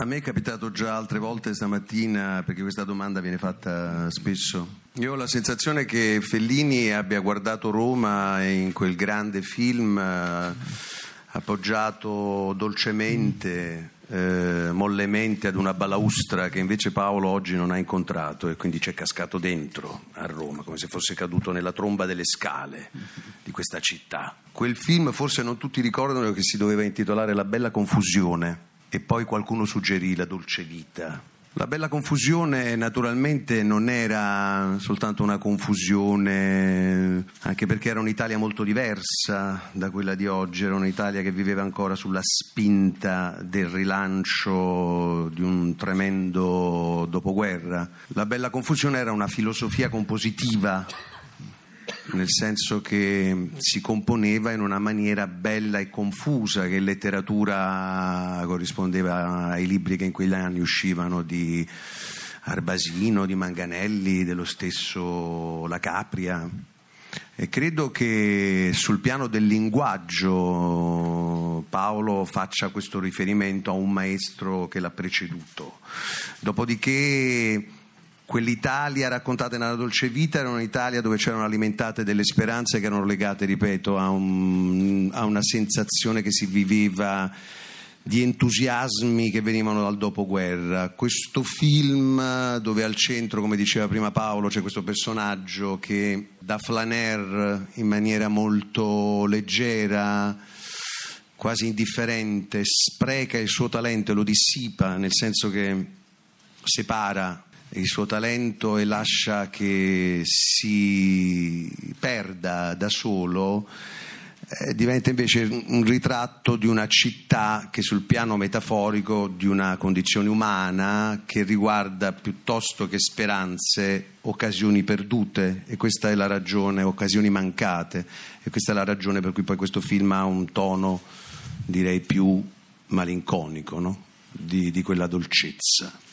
A me è capitato già altre volte stamattina, perché questa domanda viene fatta spesso. Io ho la sensazione che Fellini abbia guardato Roma in quel grande film eh, appoggiato dolcemente, eh, mollemente ad una balaustra che invece Paolo oggi non ha incontrato e quindi ci è cascato dentro a Roma, come se fosse caduto nella tromba delle scale di questa città. Quel film forse non tutti ricordano che si doveva intitolare La bella confusione e poi qualcuno suggerì la dolce vita. La bella confusione naturalmente non era soltanto una confusione, anche perché era un'Italia molto diversa da quella di oggi, era un'Italia che viveva ancora sulla spinta del rilancio di un tremendo dopoguerra. La bella confusione era una filosofia compositiva nel senso che si componeva in una maniera bella e confusa che letteratura corrispondeva ai libri che in quegli anni uscivano di Arbasino, di Manganelli, dello stesso La Capria. E credo che sul piano del linguaggio Paolo faccia questo riferimento a un maestro che l'ha preceduto. Dopodiché quell'Italia raccontata nella dolce vita era un'Italia dove c'erano alimentate delle speranze che erano legate, ripeto, a, un, a una sensazione che si viveva di entusiasmi che venivano dal dopoguerra. Questo film dove al centro, come diceva prima Paolo, c'è questo personaggio che da flaner in maniera molto leggera, quasi indifferente, spreca il suo talento e lo dissipa, nel senso che separa il suo talento e lascia che si perda da solo, eh, diventa invece un ritratto di una città che sul piano metaforico di una condizione umana che riguarda piuttosto che speranze occasioni perdute e questa è la ragione, occasioni mancate e questa è la ragione per cui poi questo film ha un tono direi più malinconico no? di, di quella dolcezza.